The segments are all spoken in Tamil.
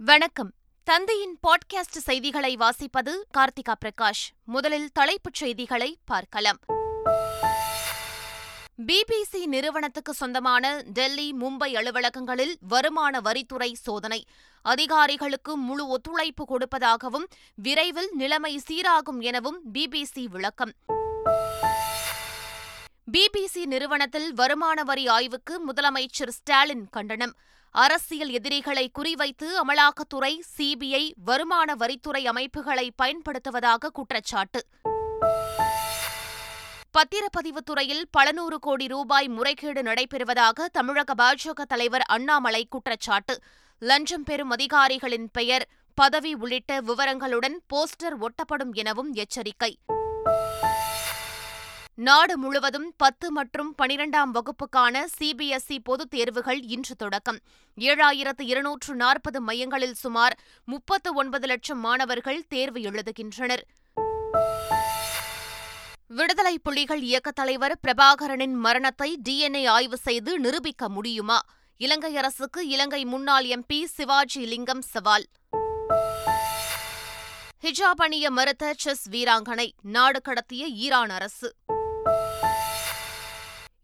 வணக்கம். தந்தையின் பாட்காஸ்ட் செய்திகளை வாசிப்பது கார்த்திகா பிரகாஷ். முதலில் தலைப்புச் செய்திகளை பார்க்கலாம். பிபிசி நிறுவனத்துக்கு சொந்தமான டெல்லி மும்பை அலுவலகங்களில் வருமான வரித்துறை சோதனை. அதிகாரிகளுக்கு முழு ஒத்துழைப்பு கொடுப்பதாகவும் விரைவில் நிலைமை சீராகும் எனவும் பிபிசி விளக்கம். பிபிசி நிறுவனத்தில் வருமான வரி ஆய்வுக்கு முதலமைச்சர் ஸ்டாலின் கண்டனம். அரசியல் எதிரிகளை குறிவைத்து அமலாக்கத்துறை சிபிஐ வருமான வரித்துறை அமைப்புகளை பயன்படுத்துவதாக குற்றச்சாட்டு. பத்திரப்பதிவுத் துறையில் பல நூறு கோடி ரூபாய் முறைகேடு நடைபெறுவதாக தமிழக பாஜக தலைவர் அண்ணாமலை குற்றச்சாட்டு. லஞ்சம் பெறும் அதிகாரிகளின் பெயர் பதவி உள்ளிட்ட விவரங்களுடன் போஸ்டர் ஒட்டப்படும் எனவும் எச்சரிக்கை. நாடு முழுவதும் பத்து மற்றும் பனிரெண்டாம் வகுப்புக்கான சிபிஎஸ்இ பொதுத் தேர்வுகள் இன்று தொடக்கம். ஏழாயிரத்து இருநூற்று நாற்பது மையங்களில் சுமார் முப்பத்து ஒன்பது லட்சம் மாணவர்கள் தேர்வு எழுதுகின்றனர். விடுதலை புலிகள் இயக்கத் தலைவர் பிரபாகரனின் மரணத்தை டிஎன்ஏ ஆய்வு செய்து நிரூபிக்க முடியுமா? இலங்கை அரசுக்கு இலங்கை முன்னாள் எம்பி சிவாஜி லிங்கம் சவால். ஹிஜாப் அணிய மறுத்த செஸ் வீராங்கனை நாடு கடத்திய ஈரான் அரசு.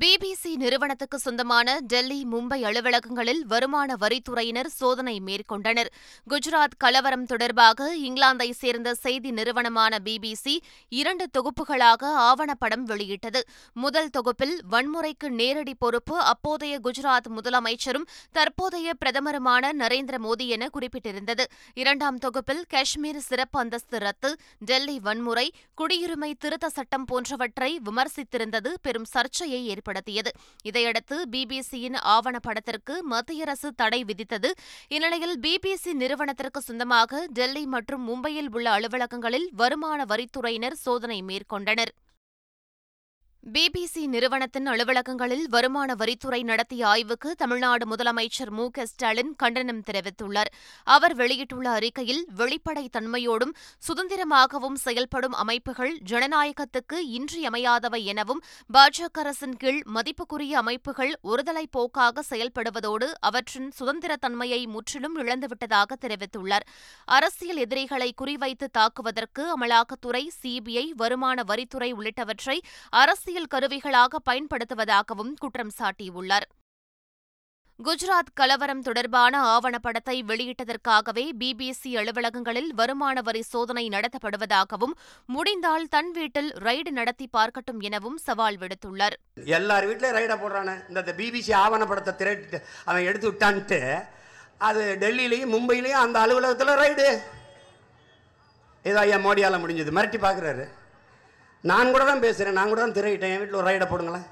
பிபிசி நிறுவனத்துக்கு சொந்தமான டெல்லி மும்பை அலுவலகங்களில் வருமான வரித்துறையினர் சோதனை மேற்கொண்டனர். குஜராத் கலவரம் தொடர்பாக இங்கிலாந்தை சேர்ந்த செய்தி நிறுவனமான பிபிசி இரண்டு தொகுப்புகளாக ஆவணப்படம் வெளியிட்டது. முதல் தொகுப்பில் வன்முறைக்கு நேரடி பொறுப்பு அப்போதைய குஜராத் முதலமைச்சரும் தற்போதைய பிரதமருமான நரேந்திர மோடி என குறிப்பிட்டிருந்தது. இரண்டாம் தொகுப்பில் காஷ்மீர் சிறப்பு அந்தஸ்து ரத்து டெல்லி வன்முறை குடியுரிமை திருத்த சட்டம் போன்றவற்றை விமர்சித்திருந்தது. பெரும் சர்ச்சையை ஏற்படுத்தியது இதையடுத்து பிபிசியின் ஆவணப்படத்திற்கு மத்திய அரசு தடை விதித்தது. இந்நிலையில் பிபிசி நிறுவனத்திற்கு சொந்தமாக டெல்லி மற்றும் மும்பையில் உள்ள அலுவலகங்களில் வருமான வரித்துறையினர் சோதனை மேற்கொண்டனர். பிபிசி நிறுவனத்தின் அலுவலகங்களில் வருமான வரித்துறை நடத்திய ஆய்வுக்கு தமிழ்நாடு முதலமைச்சர் மு க ஸ்டாலின் கண்டனம் தெரிவித்துள்ளார். அவர் வெளியிட்டுள்ள அறிக்கையில் வெளிப்படை தன்மையோடும் சுதந்திரமாகவும் செயல்படும் அமைப்புகள் ஜனநாயகத்துக்கு இன்றியமையாதவை எனவும் பாஜக அரசின் கீழ் மதிப்புக்குரிய அமைப்புகள் ஒருதலை போக்காக செயல்படுவதோடு அவற்றின் சுதந்திரத்தன்மையை முற்றிலும் இழந்துவிட்டதாக தெரிவித்துள்ளார். அரசியல் எதிரிகளை குறிவைத்து தாக்குவதற்கு அமலாக்கத்துறை சிபிஐ வருமான வரித்துறை உள்ளிட்டவற்றை அரசு அரசியல் கருவிகளாக பயன்படுத்துவதாகவும் குற்றம் சாட்டியுள்ளார். குஜராத் கலவரம் தொடர்பான ஆவணப்படத்தை வெளியிட்டதற்காகவே பிபிசி அலுவலகங்களில் வருமான வரி சோதனை நடத்தப்படுவதாகவும் முடிந்தால் தன் வீட்டில் ரைடு நடத்தி பார்க்கட்டும் எனவும் சவால் விடுத்துள்ளார். எல்லார் வீட்டிலும் ரைடை போடுறான. இந்த பிபிசி ஆவணப்படத்தை திரட்டு அவன் எடுத்து விட்டான்ட்டு அது டெல்லியிலையும் மும்பையிலையும் அந்த அலுவலகத்தில் ரைடு. ஏதோ ஐயா மோடியால் முடிஞ்சது. மிரட்டி பார்க்குறாரு. நான் கூட தான் பேசுகிறேன் நான் கூட தான் திரையிட்டேன். என் வீட்டில் ஒரு ரைடை போடுங்களேன்.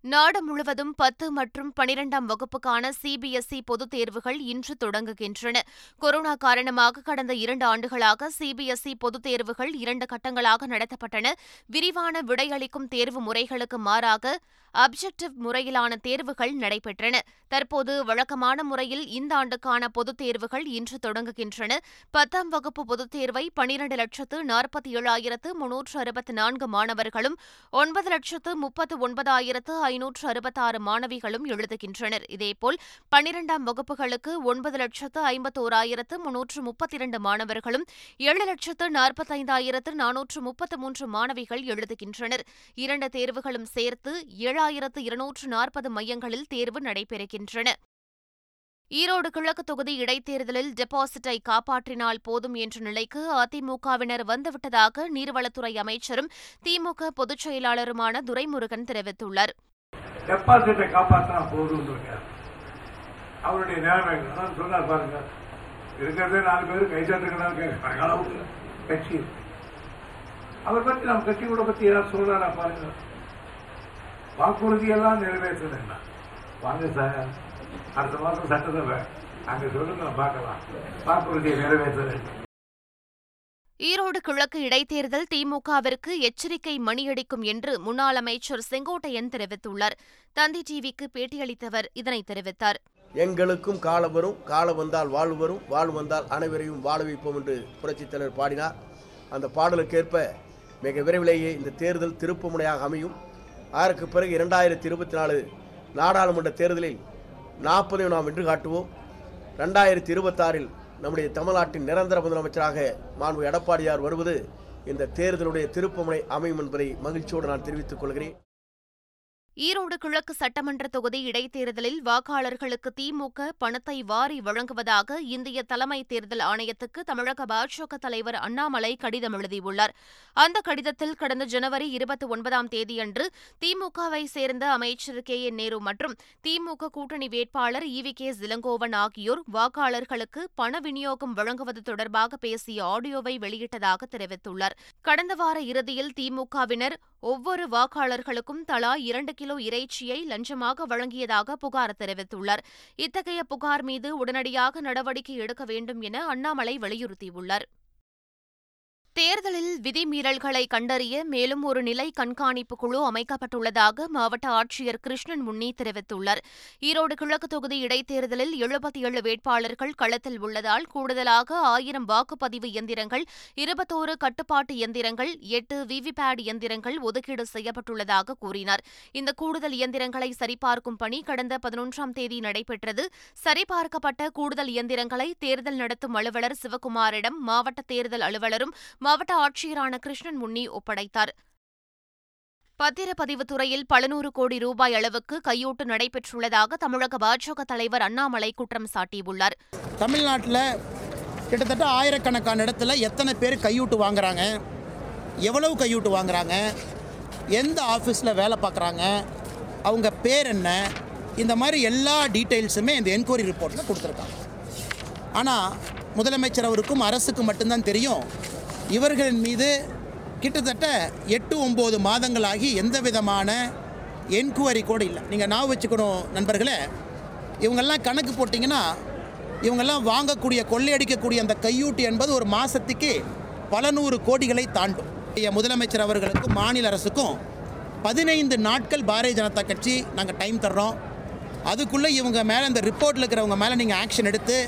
நாடு முழுவதும் பத்து மற்றும் பனிரெண்டாம் வகுப்புக்கான சிபிஎஸ்இ பொதுத் தேர்வுகள் இன்று தொடங்குகின்றன. கொரோனா காரணமாக கடந்த இரண்டு ஆண்டுகளாக சிபிஎஸ்இ பொதுத் தேர்வுகள் இரண்டு கட்டங்களாக நடத்தப்பட்டன. விரிவான விடையளிக்கும் தேர்வு முறைகளுக்கு மாறாக அப்ஜெக்டிவ் முறையிலான தேர்வுகள் நடைபெற்றன. தற்போது வழக்கமான முறையில் இந்த ஆண்டுக்கான பொதுத் தேர்வுகள் இன்று தொடங்குகின்றன. பத்தாம் வகுப்பு பொதுத் தேர்வை பனிரண்டு லட்சத்து நாற்பத்தி ஏழாயிரத்து முன்னூற்று அறுபத்தி நான்கு மாணவர்களும் ஒன்பது லட்சத்து முப்பத்து ஒன்பதாயிரத்து ஐநூற்று அறுபத்தாறு மாணவிகளும் எழுதுகின்றனர். இதேபோல் பனிரெண்டாம் வகுப்புகளுக்கு ஒன்பது லட்சத்து ஐம்பத்தோராயிரத்து முன்னூற்று முப்பத்தி இரண்டு மாணவர்களும் ஏழு லட்சத்து நாற்பத்தைந்தாயிரத்து நானூற்று முப்பத்து மூன்று மாணவிகள் எழுதுகின்றனர். இரண்டு தேர்வுகளும் சேர்த்து ஏழாயிரத்து இருநூற்று நாற்பது மையங்களில் தேர்வு நடைபெறுகின்றன. ஈரோடு கிழக்கு தொகுதி இடைத்தேர்தலில் டெபாசிட்டை காப்பாற்றினால் போதும் என்ற நிலைக்கு அதிமுகவினர் வந்துவிட்டதாக நீர்வளத்துறை அமைச்சரும் திமுக பொதுச் செயலாளருமான துரைமுருகன் தெரிவித்துள்ளார். டெபாசிட்டை காப்பாற்றினா போதும் அவருடைய நிலைமை அதான் சொன்னார் பாருங்க. இருக்கிறதே நாலு பேர் கைதாட்டுக்கிறாங்க அளவுக்கு கட்சி அவர் பத்தி நம்ம கட்சி கூட பத்தி ஏதாவது சொல்றாரா பாருங்க? வாக்குறுதியெல்லாம் நிறைவேற்றணும் வாங்க சார். அடுத்த மாதம் சட்டசபை. அங்க சொல்லுங்க பார்க்கலாம். வாக்குறுதியை நிறைவேற்றுறேன். ஈரோடு கிழக்கு இடைத்தேர்தல் திமுகவிற்கு எச்சரிக்கை மணியடிக்கும் என்று முன்னாள் அமைச்சர் செங்கோட்டையன் தெரிவித்துள்ளார். தந்தி டிவிக்கு பேட்டியளித்தவர் இதனை தெரிவித்தார். எங்களுக்கும் காலம் வரும் காலம் வந்தால் வாழ்வு வரும் வாழ்வு வந்தால் அனைவரையும் வாழ வைப்போம் என்று புரட்சித் தலைவர் பாடினார். அந்த பாடலுக்கேற்ப மிக விரைவிலேயே இந்த தேர்தல் திருப்புமுனையாக அமையும். அதற்கு பிறகு இரண்டாயிரத்தி இருபத்தி நாலு நாடாளுமன்ற தேர்தலில் நாற்பதையும் நாம் வென்று காட்டுவோம். ரெண்டாயிரத்தி இருபத்தாறில் நம்முடைய தமிழ்நாட்டின் நிரந்தர முதலமைச்சராக மாண்பு எடப்பாடியார் வருவது இந்த தேர்தலுடைய திருப்பமுனை அமையும் என்பதை மகிழ்ச்சியோடு நான் தெரிவித்துக் கொள்கிறேன். ஈரோடு கிழக்கு சட்டமன்ற தொகுதி இடைத்தேர்தலில் வாக்காளர்களுக்கு திமுக பணத்தை வாரி வழங்குவதாக இந்திய தலைமை தேர்தல் ஆணையத்துக்கு தமிழக பாஜக தலைவர் அண்ணாமலை கடிதம் எழுதியுள்ளார். அந்த கடிதத்தில் கடந்த ஜனவரி இருபத்தி ஒன்பதாம் தேதியன்று திமுகவை சேர்ந்த அமைச்சர் கே என் நேரு மற்றும் திமுக கூட்டணி வேட்பாளர் இவி கே இளங்கோவன் ஆகியோர் வாக்காளர்களுக்கு பண விநியோகம் வழங்குவது தொடர்பாக பேசிய ஆடியோவை வெளியிட்டதாக தெரிவித்துள்ளார். கடந்த வார இறுதியில் திமுகவினர் ஒவ்வொரு வாக்காளர்களுக்கும் தலா இரண்டு கிலோ இறைச்சியை லஞ்சமாக வழங்கியதாக புகார் தெரிவித்துள்ளார். இத்தகைய புகார் மீது உடனடியாக நடவடிக்கை எடுக்க வேண்டும் என அண்ணாமலை வலியுறுத்தியுள்ளார். தேர்தலில் விதிமீறல்களை கண்டறிய மேலும் ஒரு நிலை கண்காணிப்பு குழு அமைக்கப்பட்டுள்ளதாக மாவட்ட ஆட்சியர் கிருஷ்ணன் முன்னி தெரிவித்துள்ளார். ஈரோடு கிழக்கு தொகுதி இடைத்தேர்தலில் எழுபத்தி ஏழு வேட்பாளர்கள் களத்தில் உள்ளதால் கூடுதலாக ஆயிரம் வாக்குப்பதிவு இயந்திரங்கள் இருபத்தோரு கட்டுப்பாட்டு இயந்திரங்கள் எட்டு விவிபேட் இயந்திரங்கள் ஒதுக்கீடு செய்யப்பட்டுள்ளதாக கூறினார். இந்த கூடுதல் இயந்திரங்களை சரிபார்க்கும் பணி கடந்த பதினொன்றாம் தேதி நடைபெற்றது. சரிபார்க்கப்பட்ட கூடுதல் இயந்திரங்களை தேர்தல் நடத்தும் அலுவலர் சிவக்குமாரிடம் மாவட்ட தேர்தல் அலுவலரும் மாவட்ட ஆட்சியரான கிருஷ்ணன் முன்னி ஒப்படைத்தார். பத்திரப்பதிவுத் துறையில் பல நூறு கோடி ரூபாய் அளவுக்கு கையூட்டு நடைபெற்றுள்ளதாக தமிழக பாஜக தலைவர் அண்ணாமலை குற்றம் சாட்டியுள்ளார். தமிழ்நாட்டில் கிட்டத்தட்ட ஆயிரக்கணக்கான இடத்துல எத்தனை பேர் கையூட்டு வாங்குறாங்க எவ்வளவு கையூட்டு வாங்குறாங்க எந்த ஆஃபீஸில் வேலை பார்க்குறாங்க அவங்க பேர் என்ன இந்த மாதிரி எல்லா டீட்டெயில்ஸுமே இந்த என்கொயரி ரிப்போர்ட்டில் கொடுத்துருக்காங்க. ஆனால் முதலமைச்சர் அவருக்கும் அரசுக்கு மட்டும்தான் தெரியும் இவர்களின் மீது கிட்டத்தட்ட எட்டு ஒம்பது மாதங்களாகி எந்த விதமான என்கொயரி கூட இல்லை. நீங்கள் நான் வச்சுக்கணும் நண்பர்களே. இவங்கெல்லாம் கணக்கு போட்டிங்கன்னா இவங்கெல்லாம் வாங்கக்கூடிய கொள்ளையடிக்கக்கூடிய அந்த கையூட்டு என்பது ஒரு மாதத்துக்கு பல நூறு கோடிகளை தாண்டும். முதலமைச்சர் அவர்களுக்கும் மாநில அரசுக்கும் பதினைந்து நாட்கள் பாரதிய ஜனதா கட்சி நாங்கள் டைம் தர்றோம். அதுக்குள்ளே இவங்க மேலே இந்த ரிப்போர்ட்டில் இருக்கிறவங்க மேலே நீங்கள் ஆக்ஷன் எடுத்து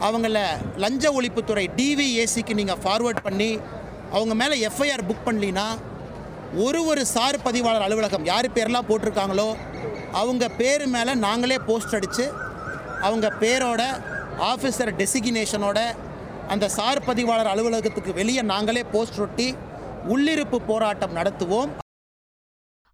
அவங்கள லஞ்ச ஒழிப்புத்துறை டிவிஏசிக்கு நீங்கள் ஃபார்வேர்ட் பண்ணி அவங்க மேலே எஃப்ஐஆர் புக் பண்ணலின்னா ஒரு ஒரு சார் பதிவாளர் அலுவலகம் யார் பேர்லாம் போட்டிருக்காங்களோ அவங்க பேர் மேலே நாங்களே போஸ்ட் அடித்து அவங்க பேரோட ஆஃபீஸர் டெசிக்னேஷனோட அந்த சார் பதிவாளர் அலுவலகத்துக்கு வெளியே நாங்களே போஸ்ட் ஒட்டி உள்ளிருப்பு போராட்டம் நடத்துவோம்.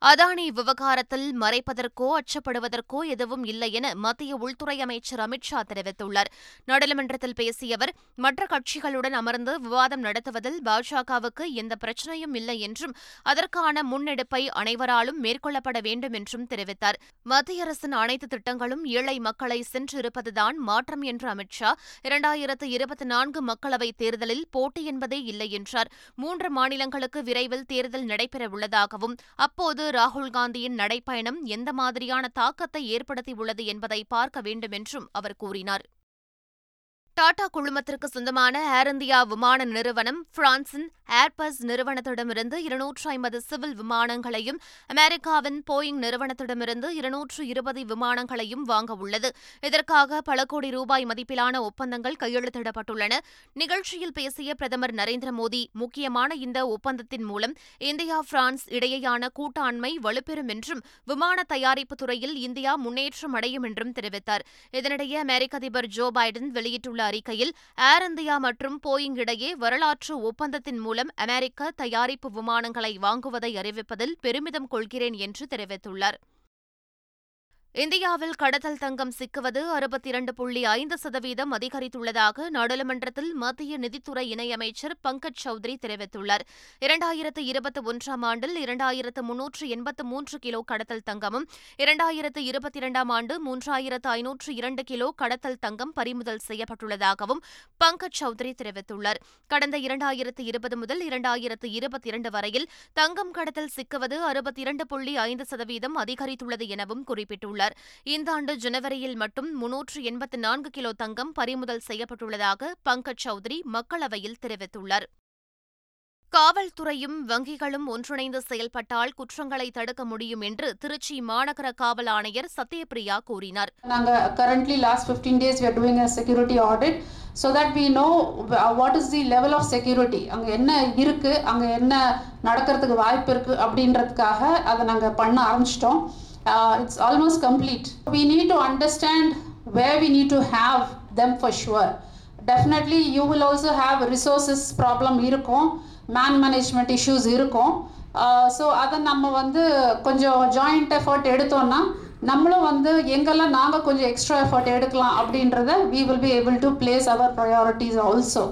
அதானி விவகாரத்தில் மறைப்பதற்கோ அச்சப்படுவதற்கோ எதுவும் இல்லை என மத்திய உள்துறை அமைச்சர் அமித்ஷா தெரிவித்துள்ளார். நாடாளுமன்றத்தில் பேசிய அவர் மற்ற கட்சிகளுடன் அமர்ந்து விவாதம் நடத்துவதில் பாஜகவுக்கு எந்த பிரச்சனையும் இல்லை என்றும் அதற்கான முன்னெடுப்பை அனைவராலும் மேற்கொள்ளப்பட வேண்டும் என்றும் தெரிவித்தார். மத்திய அரசின் அனைத்து திட்டங்களும் ஏழை மக்களை சென்றிருப்பதுதான் மாற்றம் என்ற அமித்ஷா இரண்டாயிரத்து இருபத்தி நான்கு மக்களவைத் தேர்தலில் போட்டி என்பதே இல்லை என்றார். மூன்று மாநிலங்களுக்கு விரைவில் தேர்தல் நடைபெறவுள்ளதாகவும் அப்போது ராகுல் காந்தியின் நடைப்பயணம் எந்த மாதிரியான தாக்கத்தை ஏற்படுத்தியுள்ளது என்பதை பார்க்க வேண்டும் என்றும் அவர் கூறினார். டாடா குழுமத்திற்கு சொந்தமான ஏர் இந்தியா விமான நிறுவனம் பிரான்சின் ஏர்பஸ் நிறுவனத்திடமிருந்து இருநூற்று ஐம்பது சிவில் விமானங்களையும் அமெரிக்காவின் போயிங் நிறுவனத்திடமிருந்து இருநூற்று இருபது விமானங்களையும் வாங்க உள்ளது. இதற்காக பல கோடி ரூபாய் மதிப்பிலான ஒப்பந்தங்கள் கையெழுத்திடப்பட்டுள்ளன. நிகழ்ச்சியில் பேசிய பிரதமர் நரேந்திர மோடி முக்கியமான இந்த ஒப்பந்தத்தின் மூலம் இந்தியா பிரான்ஸ் இடையேயான கூட்டாண்மை வலுப்பெறும் என்றும் விமான தயாரிப்பு துறையில் இந்தியா முன்னேற்றம் அடையும் என்றும் தெரிவித்தார். இதனிடையே அமெரிக்க அதிபர் ஜோ பைடன் வெளியிட்டுள்ள அறிக்கையில் ஏர் இந்தியா மற்றும் போயிங் இடையே வரலாற்று ஒப்பந்தத்தின் மூலம் அமெரிக்க தயாரிப்பு விமானங்களை வாங்குவதை அறிவிப்பதில் பெருமிதம் கொள்கிறேன் என்று தெரிவித்துள்ளார். இந்தியாவில் கடத்தல் தங்கம் சிக்குவது அறுபத்தி இரண்டு புள்ளி ஐந்து சதவீதம் அதிகரித்துள்ளதாக நாடாளுமன்றத்தில் மத்திய நிதித்துறை இணையமைச்சர் பங்கஜ் சௌத்ரி தெரிவித்துள்ளார். இரண்டாயிரத்து இருபத்தி ஒன்றாம் ஆண்டில் இரண்டாயிரத்து முன்னூற்று எண்பத்து மூன்று கிலோ கடத்தல் தங்கமும் இரண்டாயிரத்து இருபத்தி இரண்டாம் ஆண்டு மூன்றாயிரத்து ஐநூற்று இரண்டு கிலோ கடத்தல் தங்கம் பறிமுதல் செய்யப்பட்டுள்ளதாகவும் பங்கஜ் சௌத்ரி தெரிவித்துள்ளார். கடந்த இரண்டாயிரத்து இருபது முதல் இரண்டாயிரத்து இருபத்தி இரண்டு வரையில் தங்கம் கடத்தல் சிக்குவது அறுபத்தி இரண்டு புள்ளி ஐந்து சதவீதம் அதிகரித்துள்ளது எனவும் குறிப்பிட்டுள்ளார். தெரிவித்துள்ளார் இந்த ஆண்டு ஜனவரியில் மட்டும் முன்னூற்று எண்பத்தி நான்கு கிலோ தங்கம் பறிமுதல் செய்யப்பட்டுள்ளதாக பங்கஜ் சௌத்ரி மக்களவையில் தெரிவித்துள்ளார். காவல்துறையும் வங்கிகளும் ஒன்றிணைந்து செயல்பட்டால் குற்றங்களை தடுக்க முடியும் என்று திருச்சி மாநகர காவல் ஆணையர் சத்யபிரியா கூறினார். நாங்க currently last 15 days we are doing a security audit so that we know wh- what is the level of security. அங்க என்ன இருக்கு அங்க என்ன நடக்கிறதுக்கு வாய்ப்பு இருக்கு அப்படின்றதுக்காக அதை நாங்க பண்ண ஆரம்பிச்சிட்டோம். Uh, it's almost complete. We need to understand where we need to have them for sure. Definitely you will also have resources problem இருக்கும் மேன் மேனேஜ்மெண்ட் இஷ்யூஸ் இருக்கும் ஸோ அதை நம்ம வந்து கொஞ்சம் ஜாயிண்ட் எஃபர்ட் எடுத்தோம்னா நம்மளும் வந்து எங்கெல்லாம் நாங்கள் கொஞ்சம் எக்ஸ்ட்ரா எஃபர்ட் எடுக்கலாம் அப்படின்றத we will be able to place our priorities also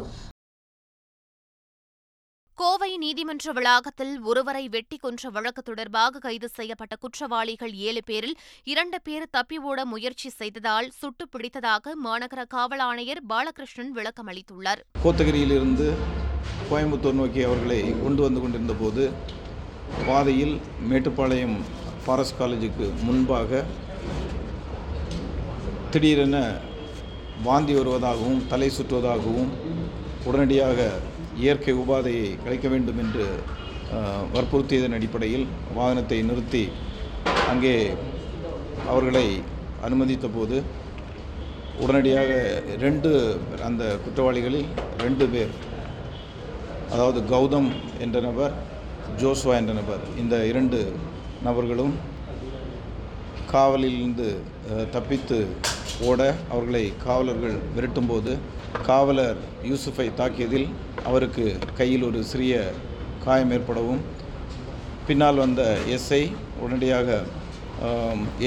Kovai நீதிமன்ற வளாகத்தில் ஒருவரை வெட்டி கொன்ற வழக்கு தொடர்பாக கைது செய்யப்பட்ட குற்றவாளிகள் ஏழு பேரில் இரண்டு பேர் தப்பி ஓட முயற்சி செய்ததால் சுட்டு பிடித்ததாக மாநகர காவல் ஆணையர் பாலகிருஷ்ணன் விளக்கம் அளித்துள்ளார். கோத்தகிரியிலிருந்து கோயம்புத்தூர் நோக்கி அவர்களை கொண்டு வந்து கொண்டிருந்த போது பாதையில் மேட்டுப்பாளையம் ஃபாரஸ்ட் காலேஜுக்கு முன்பாக திடீரென வாந்தி வருவதாகவும் தலை சுற்றுவதாகவும் உடனடியாக இயற்கை உபாதையை கழிக்க வேண்டும் என்று வற்புறுத்தியதன் அடிப்படையில் வாகனத்தை நிறுத்தி அங்கே அவர்களை அனுமதித்த போது உடனடியாக ரெண்டு அந்த குற்றவாளிகளில் ரெண்டு பேர் அதாவது கௌதம் என்ற நபர் ஜோஸ்வா என்ற நபர் இந்த இரண்டு நபர்களும் காவலிலிருந்து தப்பித்து ஓட அவர்களை காவலர்கள் விரட்டும்போது காவலர் யூசுஃபை தாக்கியதில் அவருக்கு கையில் ஒரு சிறிய காயம் ஏற்படவும் பின்னால் வந்த எஸ்ஐ உடனடியாக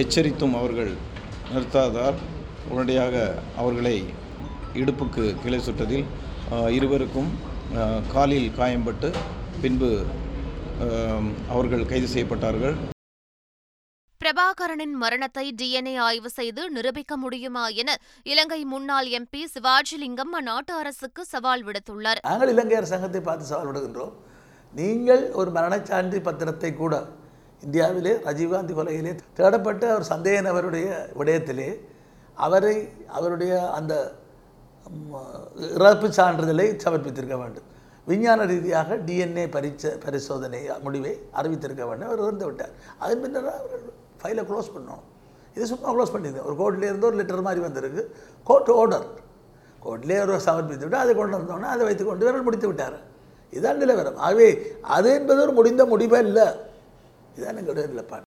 எச்சரித்தும் அவர்கள் நிறுத்தாதால் உடனடியாக அவர்களை இடுப்புக்கு கிளை சுட்டதில் இருவருக்கும் காலில் காயம்பட்டு பின்பு அவர்கள் கைது செய்யப்பட்டார்கள். பிரபாகரனின் மரணத்தை டிஎன்ஏ ஆய்வு செய்து நிரூபிக்க முடியுமா என இலங்கை முன்னாள் எம்பி சிவாஜிலிங்கம் அந்நாட்டு அரசுக்கு சவால் விடுத்துள்ளார். நாங்கள் இலங்கையர் சங்கத்தை பார்த்து சவால் விடுகின்றோம். நீங்கள் ஒரு மரணச்சான்று பத்திரத்தை கூட இந்தியாவிலே ராஜீவ்காந்தி கொலையிலே தேடப்பட்ட ஒரு சந்தேக நபருடைய விடயத்திலே அவரை அவருடைய அந்த இறப்பு சான்றிதழை சமர்ப்பித்திருக்க வேண்டும். விஞ்ஞான ரீதியாக டிஎன்ஏ பரிச்ச பரிசோதனை முடிவை அறிவித்திருக்க வேண்டும். அவர் இறந்து விட்டார் அதன் பின்னர் அவர்கள் ஃபைலை க்ளோஸ் பண்ணணும். இது சும்மா க்ளோஸ் பண்ணியிருந்தேன் ஒரு கோர்ட்லேருந்து ஒரு லெட்டர் மாதிரி வந்திருக்கு. கோர்ட் ஆர்டர் கோர்ட்லேயே ஒரு சமர்ப்பித்து விட்டு அதை கொண்டு வந்தோன்னே அதை வைத்து கொண்டு இவர்கள் முடித்து விட்டார். இதுதான் நிலவரம். ஆகவே அது என்பது ஒரு முடிந்த முடிவே இல்லை. இதுதான் எங்களுடைய நிலப்பாடு.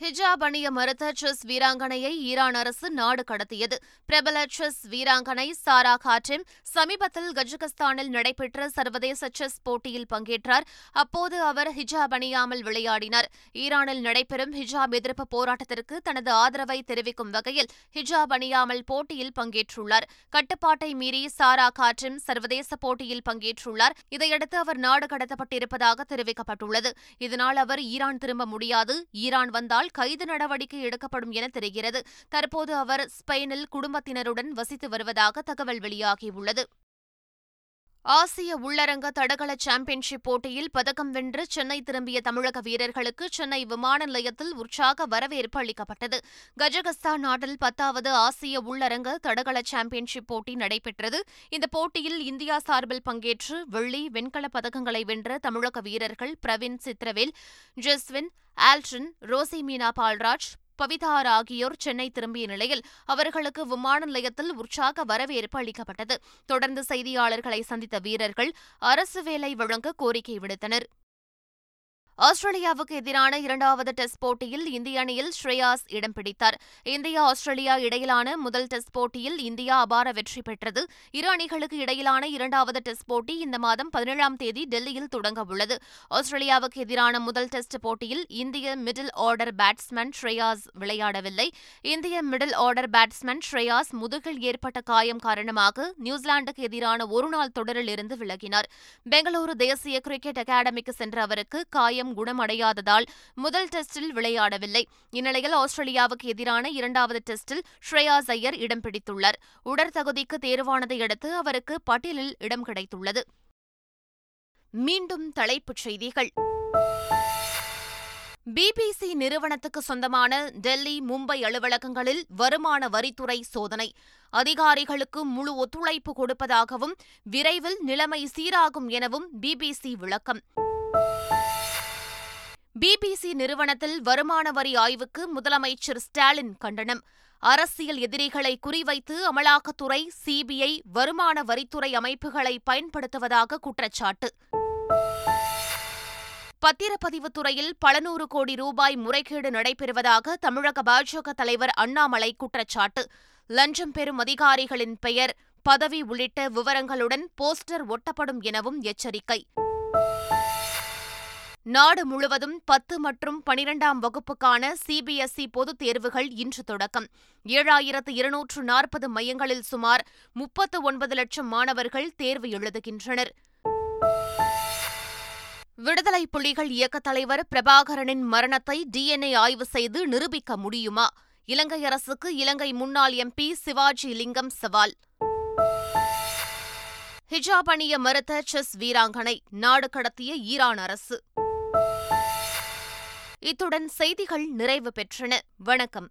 ஹிஜாப் அணிய மறுத்த செஸ் வீராங்கனையை ஈரான் அரசு நாடு கடத்தியது. பிரபல செஸ் வீராங்கனை சாரா காட்டிம் சமீபத்தில் கஜகஸ்தானில் நடைபெற்ற சர்வதேச செஸ் போட்டியில் பங்கேற்றார். அப்போது அவர் ஹிஜாப் அணியாமல் விளையாடினார். ஈரானில் நடைபெறும் ஹிஜாப் எதிர்ப்பு போராட்டத்திற்கு தனது ஆதரவை தெரிவிக்கும் வகையில் ஹிஜாப் அணியாமல் போட்டியில் பங்கேற்றுள்ளார். கட்டுப்பாட்டை மீறி சாரா காட்டிம் சர்வதேச போட்டியில் பங்கேற்றுள்ளார். இதையடுத்து அவர் நாடு கடத்தப்பட்டிருப்பதாக தெரிவிக்கப்பட்டுள்ளது. இதனால் அவர் ஈரான் திரும்ப முடியாது. ஈரான் வந்தால் கைது நடவடிக்கை எடுக்கப்படும் என தெரிகிறது. தற்போது அவர் ஸ்பெயினில் குடும்பத்தினருடன் வசித்து வருவதாக தகவல் வெளியாகியுள்ளது. ஆசிய உள்ளரங்க தடகள சாம்பியன்ஷிப் போட்டியில் பதக்கம் வென்று சென்னை திரும்பிய தமிழக வீரர்களுக்கு சென்னை விமான நிலையத்தில் உற்சாக வரவேற்பு அளிக்கப்பட்டது. கஜகஸ்தான் நாட்டில் பத்தாவது ஆசிய உள்ளரங்க தடகள சாம்பியன்ஷிப் போட்டி நடைபெற்றது. இந்த போட்டியில் இந்தியா சார்பில் பங்கேற்று வெள்ளி வெண்கலப் பதக்கங்களை வென்ற தமிழக வீரர்கள் பிரவீன் சித்ரவேல் ஜெஸ்வின் ஆல்டன் ரோசி மீனா பால்ராஜ் பவிதார் ஆகியோர் சென்னை திரும்பிய நிலையில் அவர்களுக்கு விமான நிலையத்தில் உற்சாக வரவேற்பு அளிக்கப்பட்டது. தொடர்ந்து செய்தியாளர்களை சந்தித்த வீரர்கள் அரசு வேலை வழங்க கோரிக்கை விடுத்தனர். ஆஸ்திரேலியாவுக்கு எதிரான இரண்டாவது டெஸ்ட் போட்டியில் இந்திய அணியில் ஸ்ரேயாஸ் இடம் பிடித்தார். இந்தியா ஆஸ்திரேலியா இடையிலான முதல் டெஸ்ட் போட்டியில் இந்தியா அபார வெற்றி பெற்றது. இரு அணிகளுக்கு இடையிலான இரண்டாவது டெஸ்ட் போட்டி இந்த மாதம் பதினேழாம் தேதி டெல்லியில் தொடங்க உள்ளது. ஆஸ்திரேலியாவுக்கு எதிரான முதல் டெஸ்ட் போட்டியில் இந்திய மிடில் ஆர்டர் பேட்ஸ்மேன் ஸ்ரேயாஸ் விளையாடவில்லை. இந்திய மிடில் ஆர்டர் பேட்ஸ்மேன் ஸ்ரேயாஸ் முதுகில் ஏற்பட்ட காயம் காரணமாக நியூசிலாந்துக்கு எதிரான ஒருநாள் தொடரில் இருந்து விலகினார். பெங்களூரு தேசிய கிரிக்கெட் அகாடமிக்கு சென்ற அவருக்கு காயம் குணமடையாததால் முதல் டெஸ்டில் விளையாடவில்லை. இந்நிலையில் ஆஸ்திரேலியாவுக்கு எதிரான இரண்டாவது டெஸ்டில் ஸ்ரேயாஸ் ஐயர் இடம் பிடித்துள்ளார். உடற்தகுதிக்கு தேர்வானதை அடுத்து அவருக்கு பட்டியலில் இடம் கிடைத்துள்ளது. மீண்டும் தலைப்புச் செய்திகள். பிபிசி நிறுவனத்துக்கு சொந்தமான டெல்லி மும்பை அலுவலகங்களில் வருமான வரித்துறை சோதனை. அதிகாரிகளுக்கு முழு ஒத்துழைப்பு கொடுப்பதாகவும் விரைவில் நிலைமை சீராகும் எனவும் பிபிசி விளக்கம். பிபிசி நிறுவனத்தில் வருமான வரி ஆய்வுக்கு முதலமைச்சர் ஸ்டாலின் கண்டனம். அரசியல் எதிரிகளை குறிவைத்து அமலாக்கத்துறை சிபிஐ வருமான வரித்துறை அமைப்புகளை பயன்படுத்துவதாக குற்றச்சாட்டு. பத்திரப்பதிவு துறையில் பல நூறு கோடி ரூபாய் முறைகேடு நடைபெறுவதாக தமிழக பாஜக தலைவர் அண்ணாமலை குற்றச்சாட்டு. லஞ்சம் பெறும் அதிகாரிகளின் பெயர் பதவி உள்ளிட்ட விவரங்களுடன் போஸ்டர் ஒட்டப்படும் எனவும் எச்சரிக்கை. நாடு முழுவதும் பத்து மற்றும் பனிரெண்டாம் வகுப்புக்கான சிபிஎஸ்இ பொதுத் தேர்வுகள் இன்று தொடக்கம். ஏழாயிரத்து இருநூற்று நாற்பது மையங்களில் சுமார் முப்பத்து ஒன்பது லட்சம் மாணவர்கள் தேர்வு எழுதுகின்றனர். விடுதலை புலிகள் இயக்கத் தலைவர் பிரபாகரனின் மரணத்தை டிஎன்ஏ ஆய்வு செய்து நிரூபிக்க முடியுமா? இலங்கை அரசுக்கு இலங்கை முன்னாள் எம்பி சிவாஜி லிங்கம் சவால். ஹிஜாப் அணிய மறுத்த செஸ் வீராங்கனை நாடு கடத்திய ஈரான் அரசு. இத்துடன் செய்திகள் நிறைவு பெற்றன. வணக்கம்.